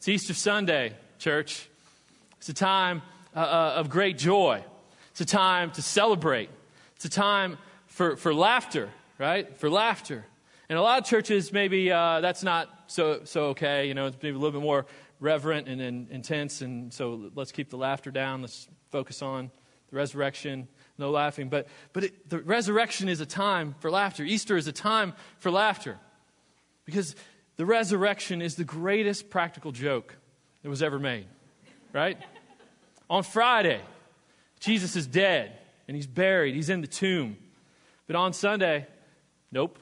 It's Easter Sunday, church. It's a time uh, uh, of great joy. It's a time to celebrate. It's a time for, for laughter, right? For laughter. And a lot of churches, maybe uh, that's not so, so okay. You know, it's maybe a little bit more reverent and, and intense. And so let's keep the laughter down. Let's focus on the resurrection. No laughing. But, but it, the resurrection is a time for laughter. Easter is a time for laughter. Because the resurrection is the greatest practical joke that was ever made, right? On Friday, Jesus is dead and he's buried, he's in the tomb. But on Sunday, nope,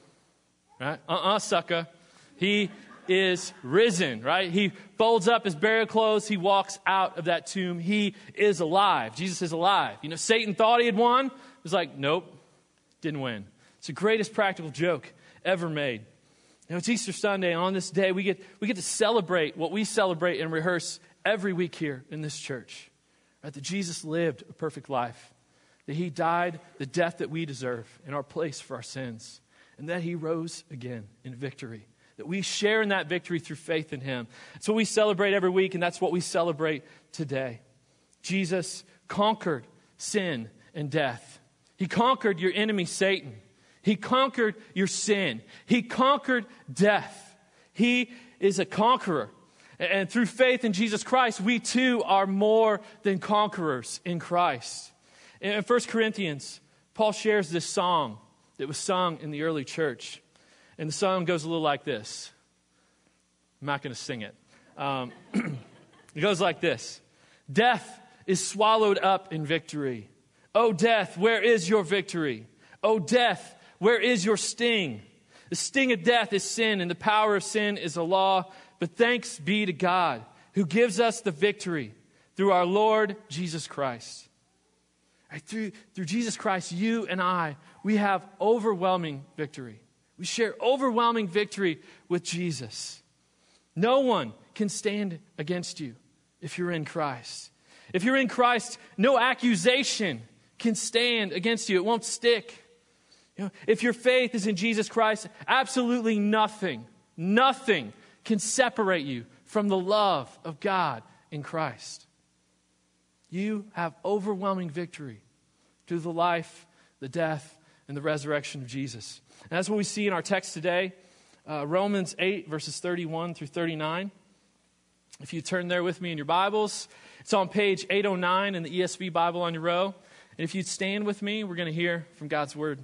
right? Uh uh-uh, uh, sucker. He is risen, right? He folds up his burial clothes. He walks out of that tomb. He is alive. Jesus is alive. You know, Satan thought he had won. It was like, nope, didn't win. It's the greatest practical joke ever made. Know, it's Easter Sunday, and on this day, we get, we get to celebrate what we celebrate and rehearse every week here in this church. Right? That Jesus lived a perfect life, that he died the death that we deserve in our place for our sins, and that he rose again in victory. That we share in that victory through faith in him. That's what we celebrate every week, and that's what we celebrate today. Jesus conquered sin and death, he conquered your enemy, Satan. He conquered your sin. He conquered death. He is a conqueror. And through faith in Jesus Christ, we too are more than conquerors in Christ. In 1 Corinthians, Paul shares this song that was sung in the early church. And the song goes a little like this. I'm not going to sing it. Um, it goes like this Death is swallowed up in victory. O death, where is your victory? O death, where is your sting? The sting of death is sin, and the power of sin is a law. But thanks be to God who gives us the victory through our Lord Jesus Christ. Right, through, through Jesus Christ, you and I, we have overwhelming victory. We share overwhelming victory with Jesus. No one can stand against you if you're in Christ. If you're in Christ, no accusation can stand against you, it won't stick. You know, if your faith is in Jesus Christ, absolutely nothing, nothing can separate you from the love of God in Christ. You have overwhelming victory through the life, the death, and the resurrection of Jesus. And that's what we see in our text today uh, Romans 8, verses 31 through 39. If you turn there with me in your Bibles, it's on page 809 in the ESV Bible on your row. And if you'd stand with me, we're going to hear from God's Word.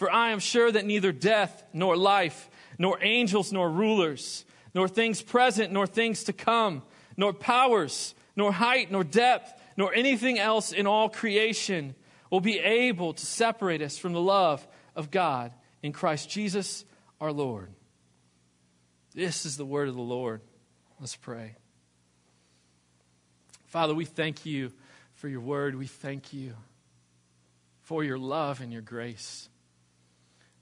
For I am sure that neither death, nor life, nor angels, nor rulers, nor things present, nor things to come, nor powers, nor height, nor depth, nor anything else in all creation will be able to separate us from the love of God in Christ Jesus our Lord. This is the word of the Lord. Let's pray. Father, we thank you for your word. We thank you for your love and your grace.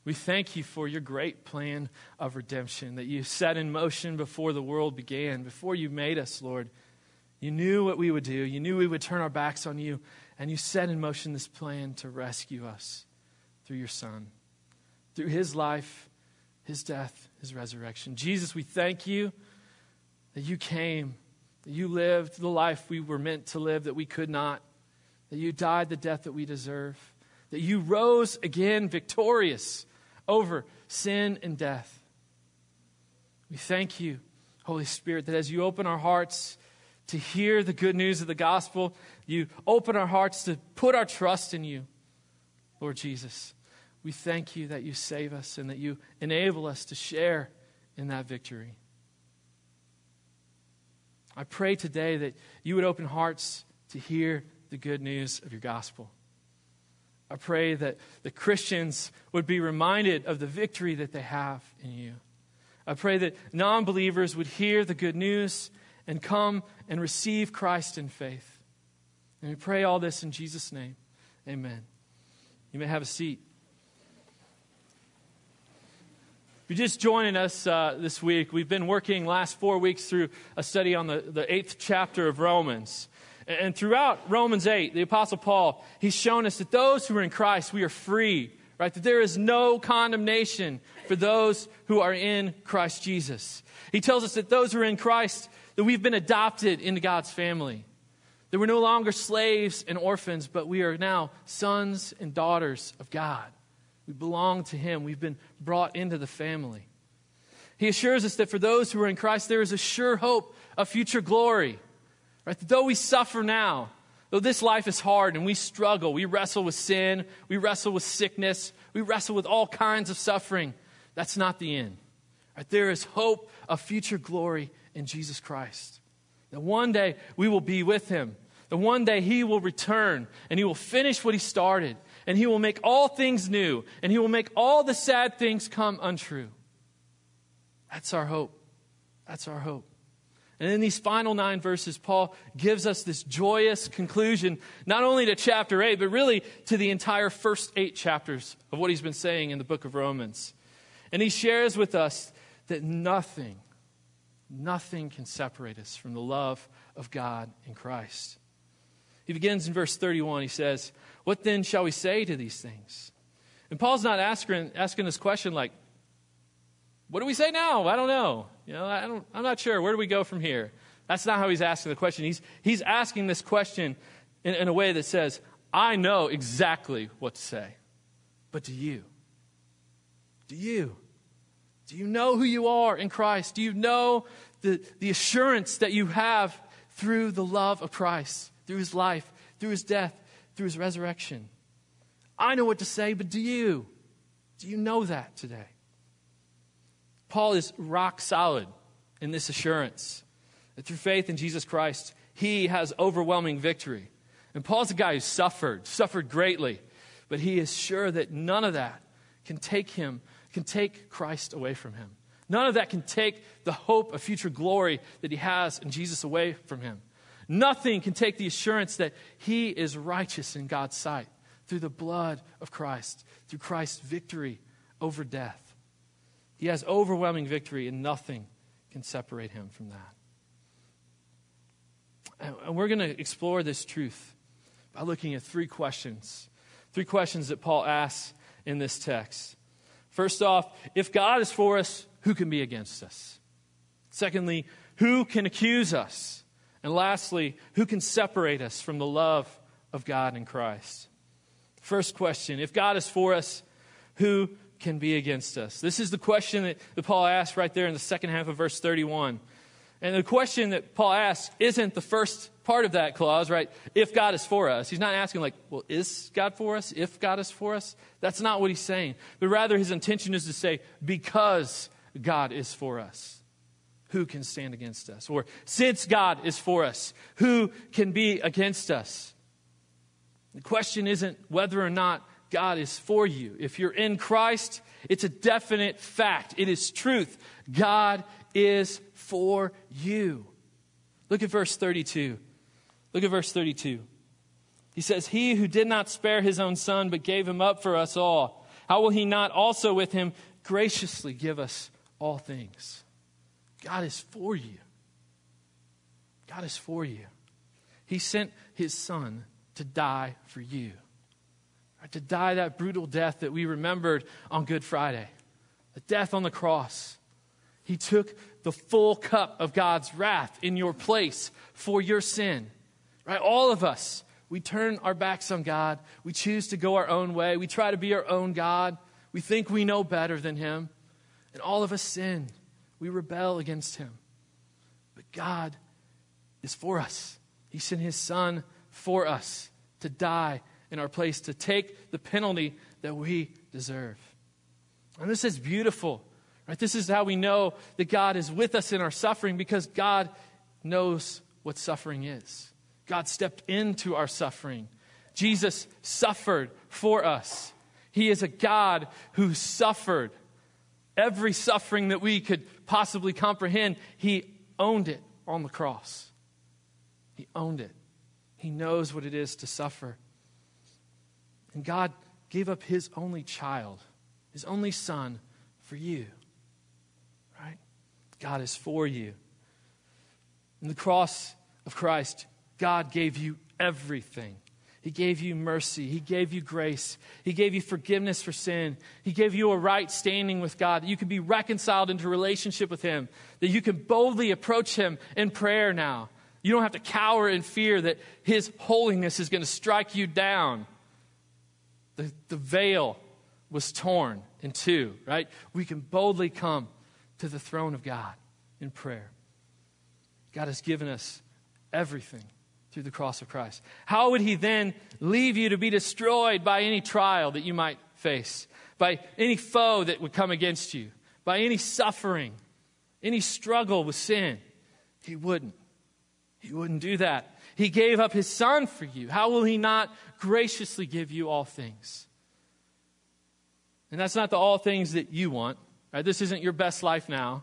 We thank you for your great plan of redemption that you set in motion before the world began, before you made us, Lord. You knew what we would do, you knew we would turn our backs on you, and you set in motion this plan to rescue us through your Son, through his life, his death, his resurrection. Jesus, we thank you that you came, that you lived the life we were meant to live that we could not, that you died the death that we deserve, that you rose again victorious over sin and death. We thank you, Holy Spirit, that as you open our hearts to hear the good news of the gospel, you open our hearts to put our trust in you, Lord Jesus. We thank you that you save us and that you enable us to share in that victory. I pray today that you would open hearts to hear the good news of your gospel. I pray that the Christians would be reminded of the victory that they have in you. I pray that non believers would hear the good news and come and receive Christ in faith. And we pray all this in Jesus' name. Amen. You may have a seat. If you're just joining us uh, this week, we've been working last four weeks through a study on the, the eighth chapter of Romans. And throughout Romans 8, the Apostle Paul, he's shown us that those who are in Christ, we are free right? That there is no condemnation for those who are in Christ Jesus. He tells us that those who are in Christ, that we've been adopted into God's family. That we're no longer slaves and orphans, but we are now sons and daughters of God. We belong to Him. We've been brought into the family. He assures us that for those who are in Christ, there is a sure hope of future glory. Right? Though we suffer now, Though this life is hard and we struggle, we wrestle with sin, we wrestle with sickness, we wrestle with all kinds of suffering, that's not the end. Right? There is hope of future glory in Jesus Christ. That one day we will be with him. That one day he will return and he will finish what he started and he will make all things new and he will make all the sad things come untrue. That's our hope. That's our hope. And in these final nine verses, Paul gives us this joyous conclusion, not only to chapter 8, but really to the entire first eight chapters of what he's been saying in the book of Romans. And he shares with us that nothing, nothing can separate us from the love of God in Christ. He begins in verse 31. He says, What then shall we say to these things? And Paul's not asking, asking this question like, what do we say now? I don't know. You know, I don't, I'm not sure. Where do we go from here? That's not how he's asking the question. He's, he's asking this question in, in a way that says, I know exactly what to say. But do you? Do you? Do you know who you are in Christ? Do you know the, the assurance that you have through the love of Christ, through his life, through his death, through his resurrection? I know what to say, but do you? Do you know that today? Paul is rock solid in this assurance that through faith in Jesus Christ, he has overwhelming victory. And Paul's a guy who suffered, suffered greatly, but he is sure that none of that can take him, can take Christ away from him. None of that can take the hope of future glory that he has in Jesus away from him. Nothing can take the assurance that he is righteous in God's sight through the blood of Christ, through Christ's victory over death. He has overwhelming victory, and nothing can separate him from that. And we're going to explore this truth by looking at three questions. Three questions that Paul asks in this text. First off, if God is for us, who can be against us? Secondly, who can accuse us? And lastly, who can separate us from the love of God in Christ? First question if God is for us, who can be against us? This is the question that, that Paul asks right there in the second half of verse 31. And the question that Paul asks isn't the first part of that clause, right? If God is for us. He's not asking, like, well, is God for us? If God is for us? That's not what he's saying. But rather, his intention is to say, because God is for us, who can stand against us? Or, since God is for us, who can be against us? The question isn't whether or not God is for you. If you're in Christ, it's a definite fact. It is truth. God is for you. Look at verse 32. Look at verse 32. He says, He who did not spare his own son, but gave him up for us all, how will he not also with him graciously give us all things? God is for you. God is for you. He sent his son to die for you to die that brutal death that we remembered on Good Friday, the death on the cross. He took the full cup of God's wrath in your place for your sin. Right? All of us, we turn our backs on God. We choose to go our own way. We try to be our own God. We think we know better than Him. And all of us sin. We rebel against Him. But God is for us. He sent his son for us to die in our place, to take the penalty that we deserve. And this is beautiful. Right? This is how we know that God is with us in our suffering because God knows what suffering is. God stepped into our suffering. Jesus suffered for us. He is a God who suffered every suffering that we could possibly comprehend. He owned it on the cross. He owned it. He knows what it is to suffer. And God gave up His only child, His only son, for you. Right? God is for you. In the cross of Christ, God gave you everything. He gave you mercy. He gave you grace. He gave you forgiveness for sin. He gave you a right standing with God, that you can be reconciled into relationship with Him, that you can boldly approach Him in prayer now. You don't have to cower in fear that His holiness is going to strike you down. The, the veil was torn in two, right? We can boldly come to the throne of God in prayer. God has given us everything through the cross of Christ. How would He then leave you to be destroyed by any trial that you might face, by any foe that would come against you, by any suffering, any struggle with sin? He wouldn't. He wouldn't do that. He gave up His Son for you. How will He not graciously give you all things? And that's not the all things that you want. Right? This isn't your best life now.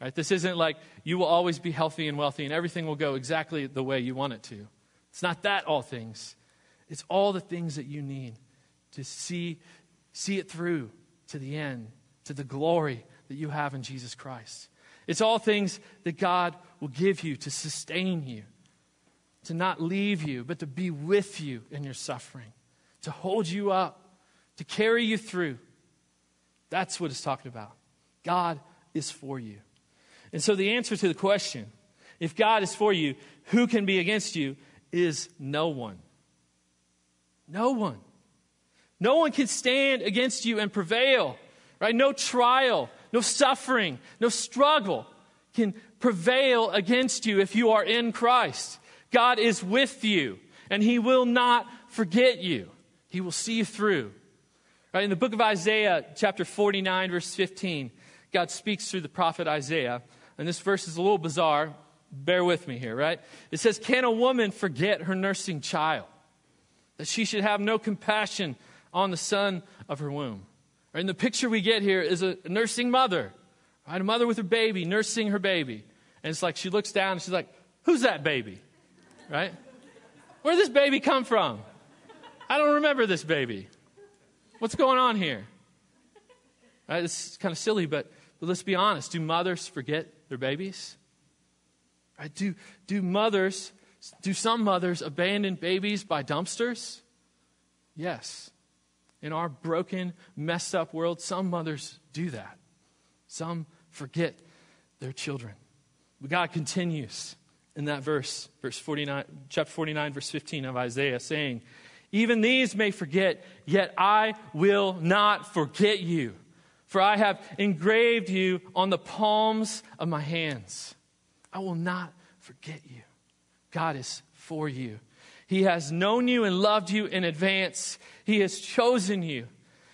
Right? This isn't like you will always be healthy and wealthy and everything will go exactly the way you want it to. It's not that all things. It's all the things that you need to see, see it through to the end, to the glory that you have in Jesus Christ. It's all things that God will give you to sustain you, to not leave you, but to be with you in your suffering, to hold you up, to carry you through. That's what it's talking about. God is for you. And so the answer to the question, if God is for you, who can be against you, is no one. No one. No one can stand against you and prevail, right? No trial, no suffering, no struggle can prevail against you if you are in Christ. God is with you, and He will not forget you. He will see you through. Right, in the book of Isaiah, chapter 49, verse 15, God speaks through the prophet Isaiah and this verse is a little bizarre. Bear with me here, right? It says, Can a woman forget her nursing child? That she should have no compassion on the son of her womb. Right? And the picture we get here is a nursing mother, right? A mother with her baby, nursing her baby. And it's like she looks down and she's like, Who's that baby? Right? Where did this baby come from? I don't remember this baby. What's going on here? Uh, right? It's kind of silly, but, but let's be honest. Do mothers forget their babies? Right? Do, do mothers, do some mothers abandon babies by dumpsters? Yes. In our broken, messed up world, some mothers do that. Some forget their children. But God continues in that verse, verse 49, chapter 49, verse 15 of Isaiah, saying, Even these may forget, yet I will not forget you. For I have engraved you on the palms of my hands. I will not forget you. God is for you. He has known you and loved you in advance. He has chosen you.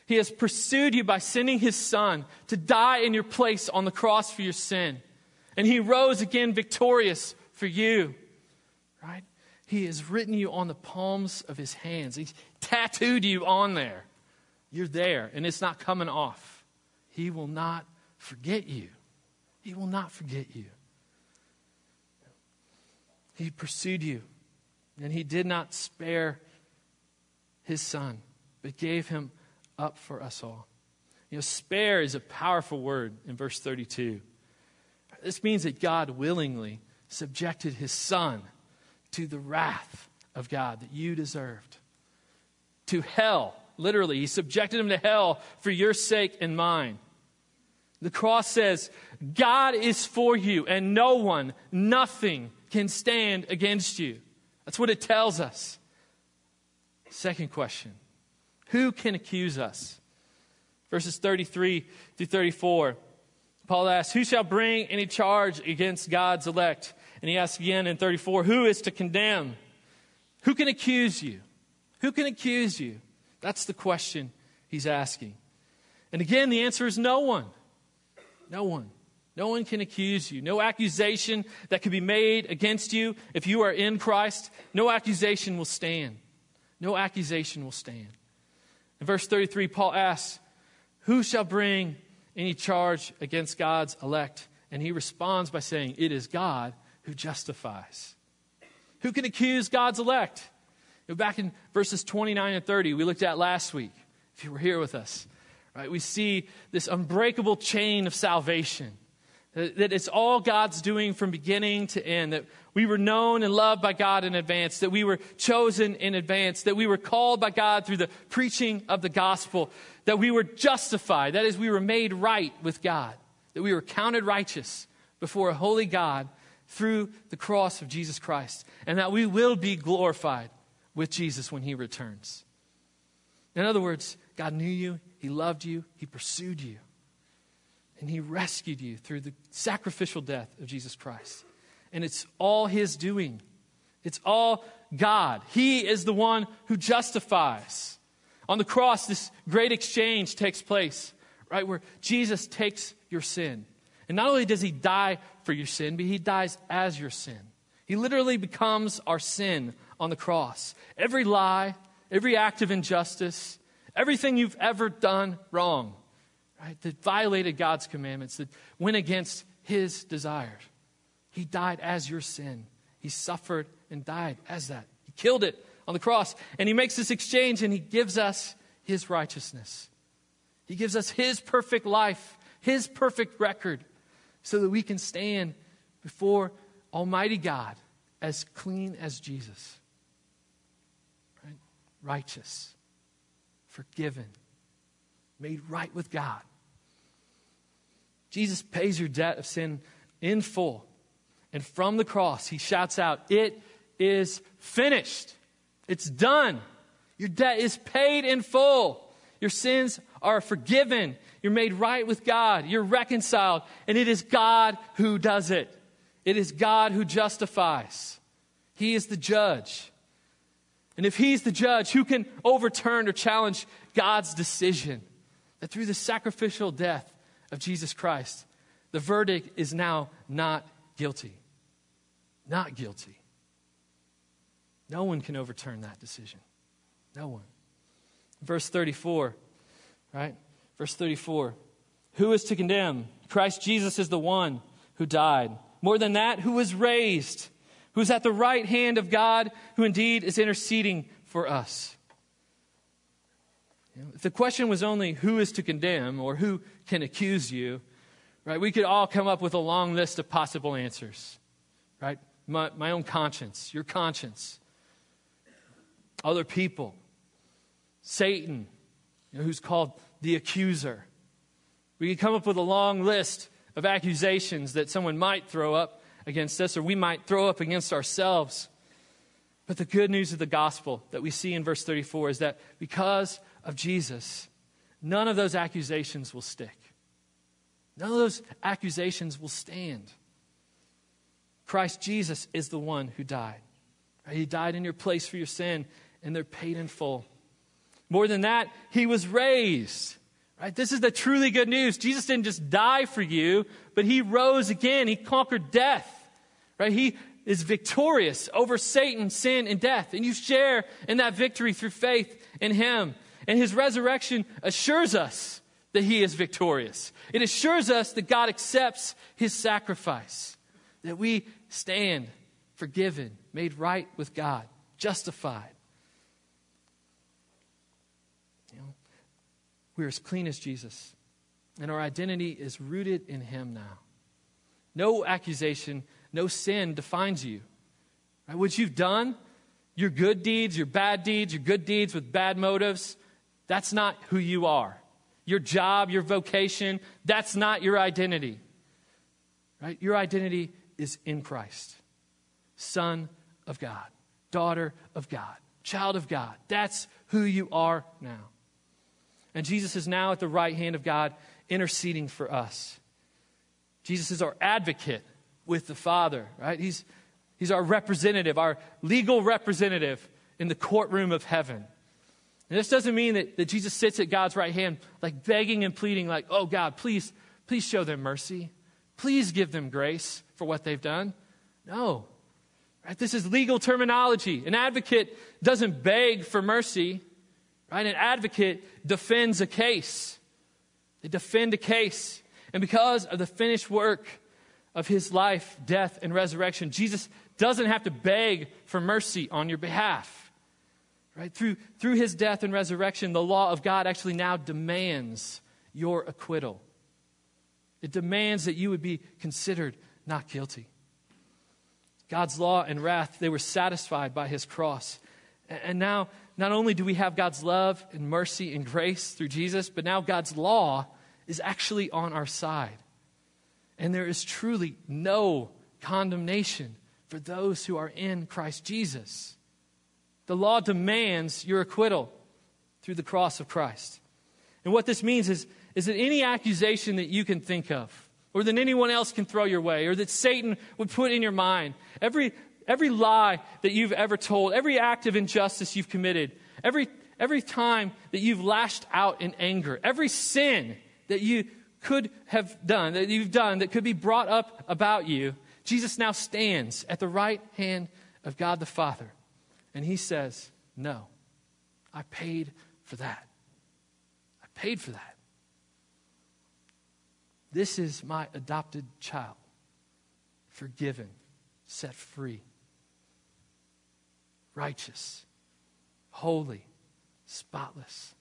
He has pursued you by sending his son to die in your place on the cross for your sin. And he rose again victorious for you. Right? He has written you on the palms of his hands. He's tattooed you on there. You're there, and it's not coming off. He will not forget you. He will not forget you. He pursued you, and He did not spare His Son, but gave Him up for us all. You know, spare is a powerful word in verse 32. This means that God willingly subjected His Son to the wrath of God that you deserved, to hell literally. He subjected him to hell for your sake and mine. The cross says, God is for you, and no one, nothing can stand against you. That's what it tells us. Second question Who can accuse us? Verses 33 through 34. Paul asks, Who shall bring any charge against God's elect? And he asks again in 34, Who is to condemn? Who can accuse you? Who can accuse you? That's the question he's asking. And again, the answer is no one. No one. No one can accuse you. No accusation that can be made against you if you are in Christ. No accusation will stand. No accusation will stand. In verse 33, Paul asks, Who shall bring any charge against God's elect? And he responds by saying, It is God who justifies. Who can accuse God's elect? back in verses 29 and 30, we looked at last week, if you were here with us, right? We see this unbreakable chain of salvation. Uh, that it's all God's doing from beginning to end. That we were known and loved by God in advance. That we were chosen in advance. That we were called by God through the preaching of the gospel. That we were justified. That is, we were made right with God. That we were counted righteous before a holy God through the cross of Jesus Christ. And that we will be glorified with Jesus when he returns. In other words, God knew you, he loved you, he pursued you and he rescued you through the sacrificial death of Jesus Christ. And it's all his doing. It's all God. He is the one who justifies. On the cross, this great exchange takes place, right? Where Jesus takes your sin. And not only does he die for your sin, but he dies as your sin. He literally becomes our sin on the cross. Every lie, every act of injustice, everything you've ever done wrong, right, that violated God's commandments, that went against his desires. He died as your sin. He suffered and died as that. He killed it on the cross. And he makes this exchange and he gives us his righteousness. He gives us his perfect life, his perfect record, so that we can stand before Almighty God as clean as Jesus. Right? Righteous, forgiven, made right with God. Jesus pays your debt of sin in full. And from the cross, he shouts out, It is finished. It's done. Your debt is paid in full. Your sins are forgiven. You're made right with God. You're reconciled. And it is God who does it. It is God who justifies. He is the judge. And if He's the judge, who can overturn or challenge God's decision? That through the sacrificial death of Jesus Christ, the verdict is now not guilty. Not guilty. No one can overturn that decision. No one. Verse 34, right? Verse 34. Who is to condemn? Christ Jesus is the one who died. More than that, who was raised, who's at the right hand of God, who indeed is interceding for us. If the question was only who is to condemn or who can accuse you, right, we could all come up with a long list of possible answers, right? My, my own conscience, your conscience, other people, Satan, you know, who's called the accuser. We could come up with a long list of accusations that someone might throw up against us or we might throw up against ourselves. But the good news of the gospel that we see in verse 34 is that because of Jesus, none of those accusations will stick. None of those accusations will stand. Christ Jesus is the one who died. He died in your place for your sin, and they're paid in full. More than that, he was raised. Right? This is the truly good news. Jesus didn't just die for you, but he rose again. He conquered death. Right? He is victorious over Satan, sin, and death. And you share in that victory through faith in him. And his resurrection assures us that he is victorious. It assures us that God accepts his sacrifice, that we stand forgiven, made right with God, justified. You know, we're as clean as Jesus, and our identity is rooted in him now. No accusation, no sin defines you. Right? What you've done, your good deeds, your bad deeds, your good deeds with bad motives, that's not who you are. Your job, your vocation, that's not your identity. Right? Your identity is in Christ. Son of God, daughter of God, child of God. That's who you are now. And Jesus is now at the right hand of God interceding for us. Jesus is our advocate with the Father, right? He's, he's our representative, our legal representative in the courtroom of heaven. And this doesn't mean that, that Jesus sits at God's right hand, like begging and pleading, like, oh God, please, please show them mercy. Please give them grace for what they've done. No. Right? This is legal terminology. An advocate doesn't beg for mercy. Right? An advocate defends a case. They defend a case. And because of the finished work of his life, death, and resurrection, Jesus doesn't have to beg for mercy on your behalf. Right? Through, through his death and resurrection, the law of God actually now demands your acquittal. It demands that you would be considered not guilty. God's law and wrath, they were satisfied by his cross. And now, not only do we have God's love and mercy and grace through Jesus, but now God's law is actually on our side. And there is truly no condemnation for those who are in Christ Jesus. The law demands your acquittal through the cross of Christ. And what this means is, is that any accusation that you can think of, or that anyone else can throw your way, or that Satan would put in your mind, every, every lie that you've ever told, every act of injustice you've committed, every, every time that you've lashed out in anger, every sin that you could have done, that you've done, that could be brought up about you, Jesus now stands at the right hand of God the Father and he says, No, I paid for that. I paid for that. This is my adopted child, forgiven, set free, righteous, holy, spotless.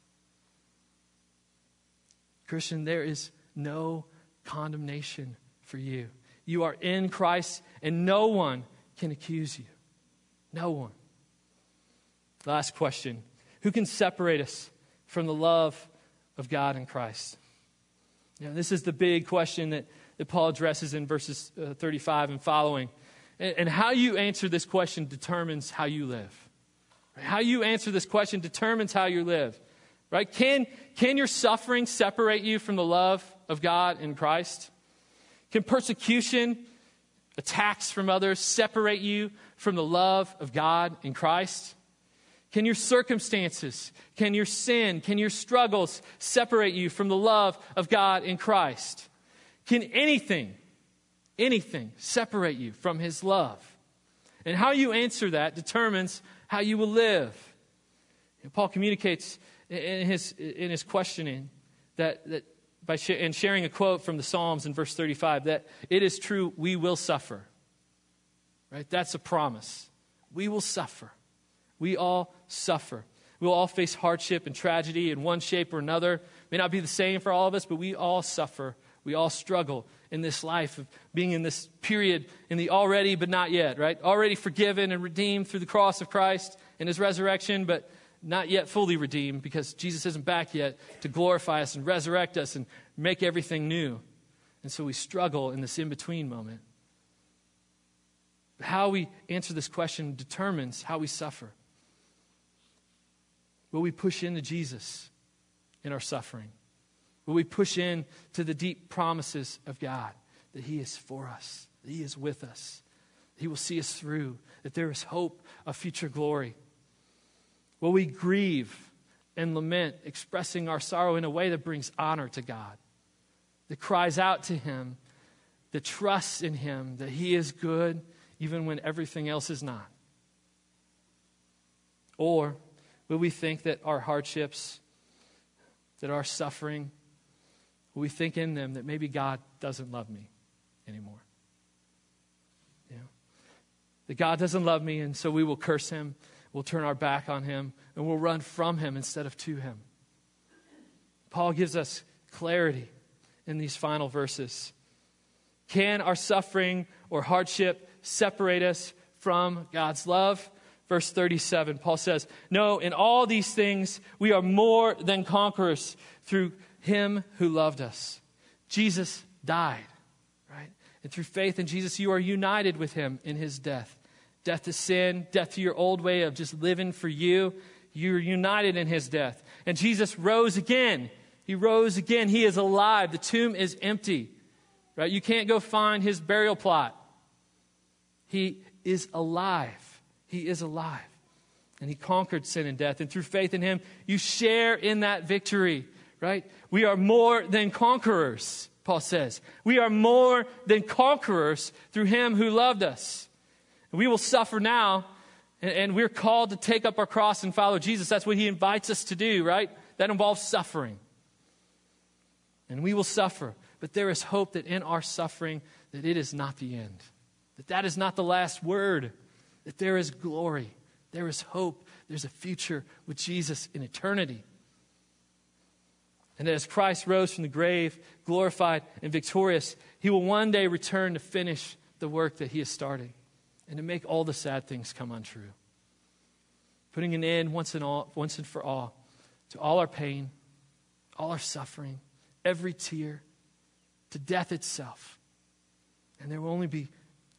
Christian, there is no condemnation for you. You are in Christ, and no one can accuse you. No one. Last question Who can separate us from the love of God in Christ? Now, this is the big question that, that Paul addresses in verses uh, 35 and following. And, how you answer this question determines how you live. How you answer this question determines how you live. Right? Can, can your suffering separate you from the love of God in Christ? Can persecution, attacks from others separate you from the love of God in Christ? Can your circumstances, can your sin, can your struggles separate you from the love of God in Christ? Can anything, anything separate you from His love? And how you answer that determines how you will live. And Paul communicates in his, in his questioning that, that by sh- and sharing a quote from the Psalms in verse 35 that it is true, we will suffer. Right? That's a promise. We will suffer. We all suffer. We will all face hardship and tragedy in one shape or another. It may not be the same for all of us, but we all suffer. We all struggle in this life of being in this period in the already but not yet, right? Already forgiven and redeemed through the cross of Christ and his resurrection, but not yet fully redeemed because Jesus isn't back yet to glorify us and resurrect us and make everything new. And so we struggle in this in between moment. How we answer this question determines how we suffer. Will we push into Jesus in our suffering? Will we push in to the deep promises of God that He is for us, that He is with us, He will see us through, that there is hope of future glory? Will we grieve and lament, expressing our sorrow in a way that brings honor to God, that cries out to Him, that trusts in Him, that He is good even when everything else is not? Or Will we think that our hardships, that our suffering, we think in them that maybe God doesn't love me anymore? Yeah. That God doesn't love me, and so we will curse him, we'll turn our back on him, and we'll run from him instead of to him. Paul gives us clarity in these final verses. Can our suffering or hardship separate us from God's love? verse 37, Paul says, No, in all these things we are more than conquerors through him who loved us. Jesus died, right? And through faith in Jesus, you are united with him in his death. Death to sin, death to your old way of just living for you. You're united in his death. And Jesus rose again. He rose again. He is alive. The tomb is empty. right? You can't go find his burial plot. He is alive. He is alive. And he conquered sin and death. And through faith in him, you share in that victory, right? We are more than conquerors, Paul says. We are more than conquerors through him who loved us. We will suffer now, and, we're called to take up our cross and follow Jesus. That's what he invites us to do, right? That involves suffering. And we will suffer. But there is hope that in our suffering, that it is not the end. That that is not the last word. That there is glory. There is hope. There's a future with Jesus in eternity. And that as Christ rose from the grave, glorified and victorious, he will one day return to finish the work that he has started and to make all the sad things come untrue. Putting an end once and, all, once and for all to all our pain, all our suffering, every tear, to death itself. And there will only be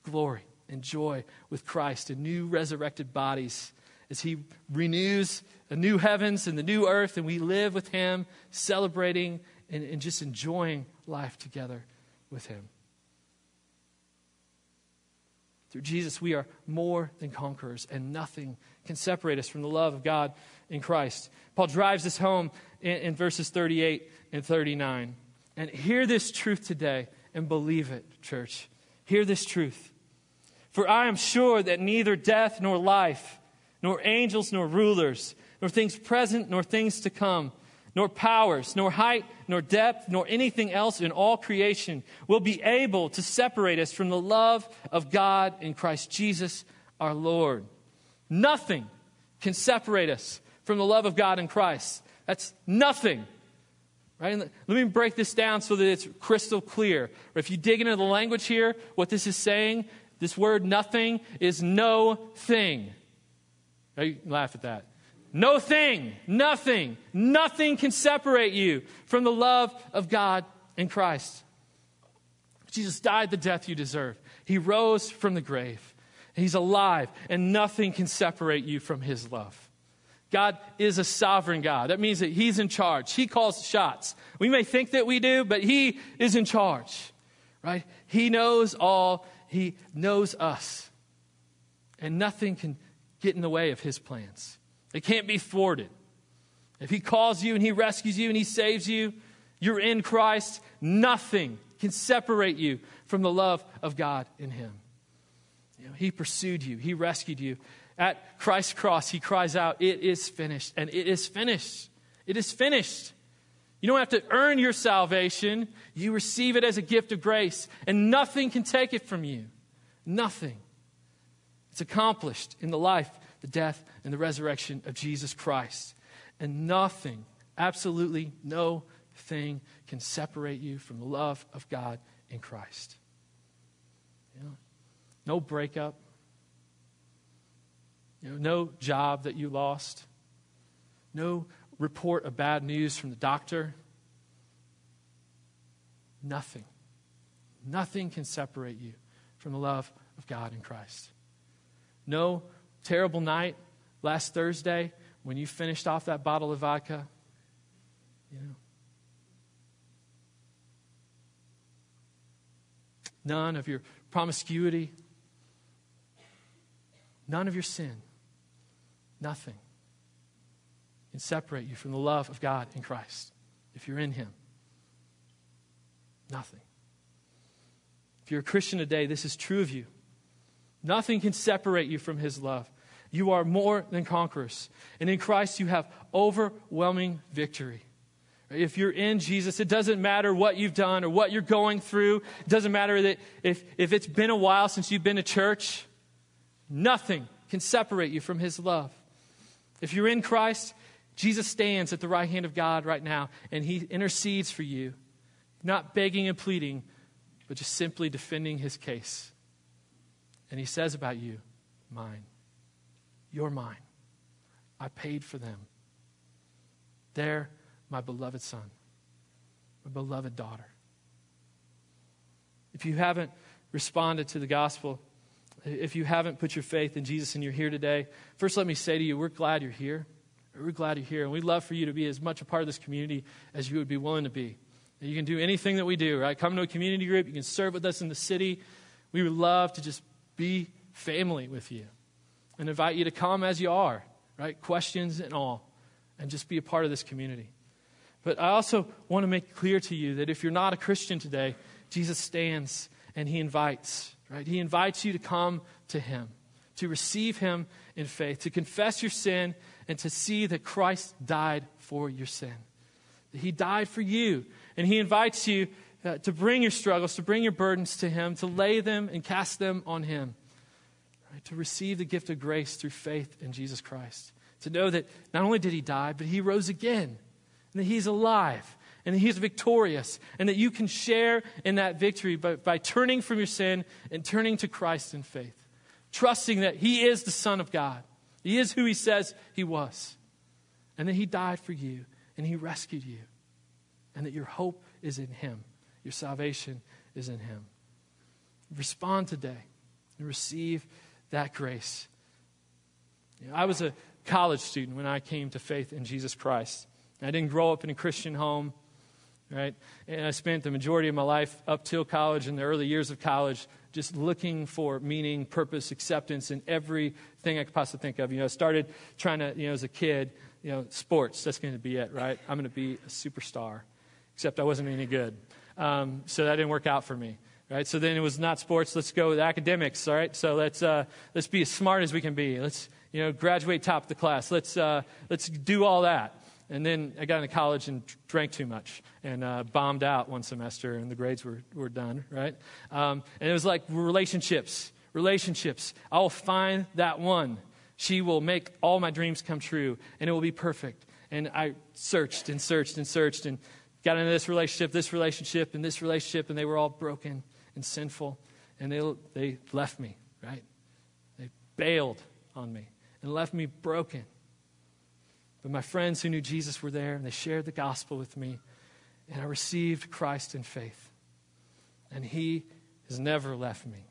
glory and joy with Christ and new resurrected bodies as He renews the new heavens and the new earth, and we live with Him, celebrating and, and just enjoying life together with Him. Through Jesus, we are more than conquerors, and nothing can separate us from the love of God in Christ. Paul drives this home in, in verses 38 and 39. And hear this truth today and believe it, church. Hear this truth. For I am sure that neither death nor life, nor angels nor rulers, nor things present nor things to come, nor powers, nor height, nor depth, nor anything else in all creation will be able to separate us from the love of God in Christ Jesus our Lord. Nothing can separate us from the love of God in Christ. That's nothing. Right? Let me break this down so that it's crystal clear. If you dig into the language here, what this is saying, this word nothing is no thing. You laugh at that. No thing, nothing, nothing can separate you from the love of God in Christ. Jesus died the death you deserve. He rose from the grave. He's alive, and nothing can separate you from his love. God is a sovereign God. That means that He's in charge. He calls the shots. We may think that we do, but He is in charge, right? He knows all, He knows us. And nothing can get in the way of His plans, it can't be thwarted. If He calls you and He rescues you and He saves you, you're in Christ, nothing can separate you from the love of God in Him. You know, he pursued you, He rescued you. At Christ's cross, he cries out, It is finished. And it is finished. It is finished. You don't have to earn your salvation, you receive it as a gift of grace, and nothing can take it from you. Nothing. It's accomplished in the life, the death, and the resurrection of Jesus Christ. And nothing, absolutely no thing, can separate you from the love of God in Christ. You know, no breakup, you know, no job that you lost, no report of bad news from the doctor. Nothing. Nothing can separate you from the love of God in Christ. No terrible night last Thursday when you finished off that bottle of vodka. You know. None of your promiscuity. None of your sin Nothing can separate you from the love of God in Christ if you're in Him. Nothing. If you're a Christian today, this is true of you. Nothing can separate you from His love. You are more than conquerors. And in Christ, you have overwhelming victory. If you're in Jesus, it doesn't matter what you've done or what you're going through. It doesn't matter that if, if it's been a while since you've been to church, nothing can separate you from His love. If you're in Christ, Jesus stands at the right hand of God right now, and he intercedes for you, not begging and pleading, but just simply defending his case. And he says about you, Mine. You're mine. I paid for them. They're my beloved son, my beloved daughter. If you haven't responded to the gospel, if you haven't put your faith in Jesus and you're here today, first let me say to you, we're glad you're here. We're glad you're here. And we'd love for you to be as much a part of this community as you would be willing to be. You can do anything that we do, right? Come to a community group. You can serve with us in the city. We would love to just be family with you and invite you to come as you are, right? Questions and all, and just be a part of this community. But I also want to make clear to you that if you're not a Christian today, Jesus stands and he invites, right? He invites you to come to him, to receive him in faith, to confess your sin, and to see that Christ died for your sin. That he died for you. And he invites you uh, to bring your struggles, to bring your burdens to him, to lay them and cast them on him right? to receive the gift of grace through faith in Jesus Christ. To know that not only did he die, but he rose again, and that he's alive, and that he's victorious, and that you can share in that victory by, by turning from your sin and turning to Christ in faith, trusting that he is the Son of God. He is who he says he was, and that he died for you, and he rescued you, and that your hope is in him, your salvation is in him. Respond today and receive that grace. You know, I was a college student when I came to faith in Jesus Christ. I didn't grow up in a Christian home, right? And I spent the majority of my life up till college and the early years of college just looking for meaning, purpose, acceptance in everything I could possibly think of. You know, I started trying to, you know, as a kid, you know, sports, that's going to be it, right? I'm going to be a superstar, except I wasn't any good. Um, so that didn't work out for me. Right? So then it was not sports. Let's go with academics. All right. So let's uh, let's be as smart as we can be. Let's you know graduate top of the class. Let's uh, let's do all that. And then I got into college and drank too much and uh, bombed out one semester, and the grades were, were done, right? Um, and it was like relationships, relationships. I'll find that one. She will make all my dreams come true, and it will be perfect. And I searched and searched and searched and got into this relationship, this relationship, and this relationship, and they were all broken and sinful, and they, they left me, right? They bailed on me and left me broken. But my friends who knew Jesus were there, and they shared the gospel with me, and I received Christ in faith. And He has never left me.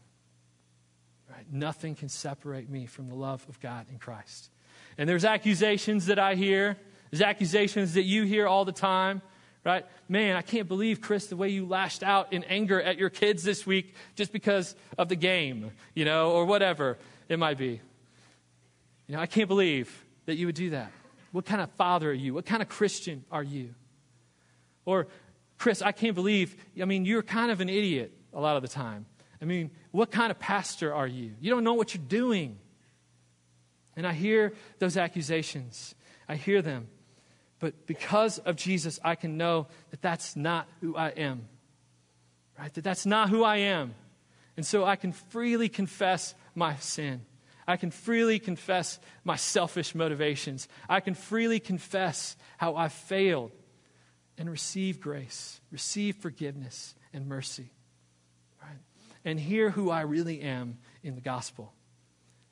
Right? Nothing can separate me from the love of God in Christ. And there's accusations that I hear, there's accusations that you hear all the time right? Man, I can't believe, Chris, the way you lashed out in anger at your kids this week just because of the game, you know, or whatever it might be. You know, I can't believe that you would do that. What kind of father are you? What kind of Christian are you? Or, Chris, I can't believe, I mean, you're kind of an idiot a lot of the time. I mean, what kind of pastor are you? You don't know what you're doing. And I hear those accusations. I hear them. But because of Jesus, I can know that that's not who I am. Right? That that's not who I am. And so I can freely confess my sin. I can freely confess my selfish motivations. I can freely confess how I failed and receive grace, receive forgiveness and mercy. Right? And hear who I really am in the gospel.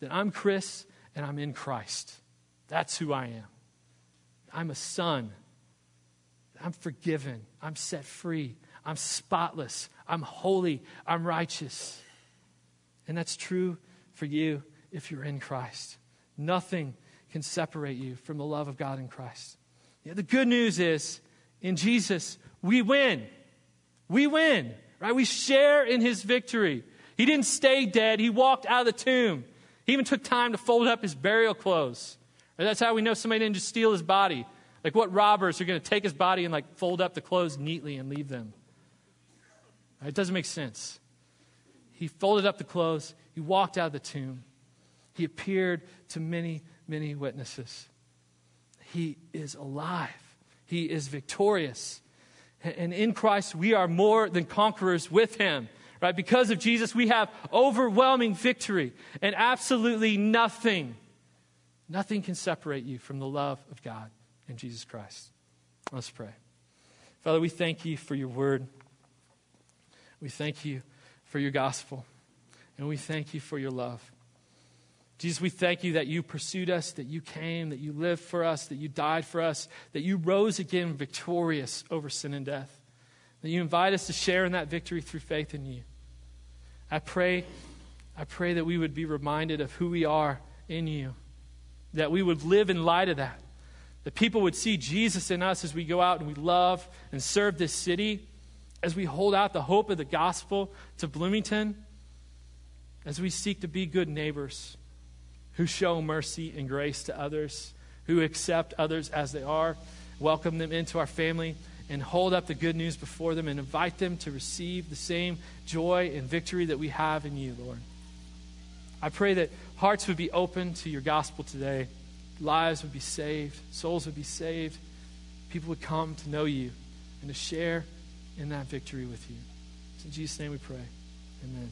That I'm Chris and I'm in Christ. That's who I am. I'm a son. I'm forgiven. I'm set free. I'm spotless. I'm holy. I'm righteous. And that's true for you if you're in Christ. Nothing can separate you from the love of God in Christ. Yeah, the good news is in Jesus, we win. We win, right? We share in his victory. He didn't stay dead, he walked out of the tomb. He even took time to fold up his burial clothes. That's how we know somebody didn't just steal his body. Like what robbers are going to take his body and like fold up the clothes neatly and leave them? It doesn't make sense. He folded up the clothes. He walked out of the tomb. He appeared to many, many witnesses. He is alive. He is victorious. And in Christ, we are more than conquerors with him. Right? Because of Jesus, we have overwhelming victory and absolutely nothing Nothing can separate you from the love of God and Jesus Christ. Let's pray. Father, we thank you for your word. We thank you for your gospel. And we thank you for your love. Jesus, we thank you that you pursued us, that you came, that you lived for us, that you died for us, that you rose again victorious over sin and death, that you invite us to share in that victory through faith in you. I pray, I pray that we would be reminded of who we are in you that we would live in light of that. That people would see Jesus in us as we go out and we love and serve this city, as we hold out the hope of the gospel to Bloomington, as we seek to be good neighbors who show mercy and grace to others, who accept others as they are, welcome them into our family, and hold up the good news before them and invite them to receive the same joy and victory that we have in you, Lord. I pray that hearts would be open to your gospel today, lives would be saved, souls would be saved, people would come to know you and to share in that victory with you. It's in Jesus' name we pray. Amen.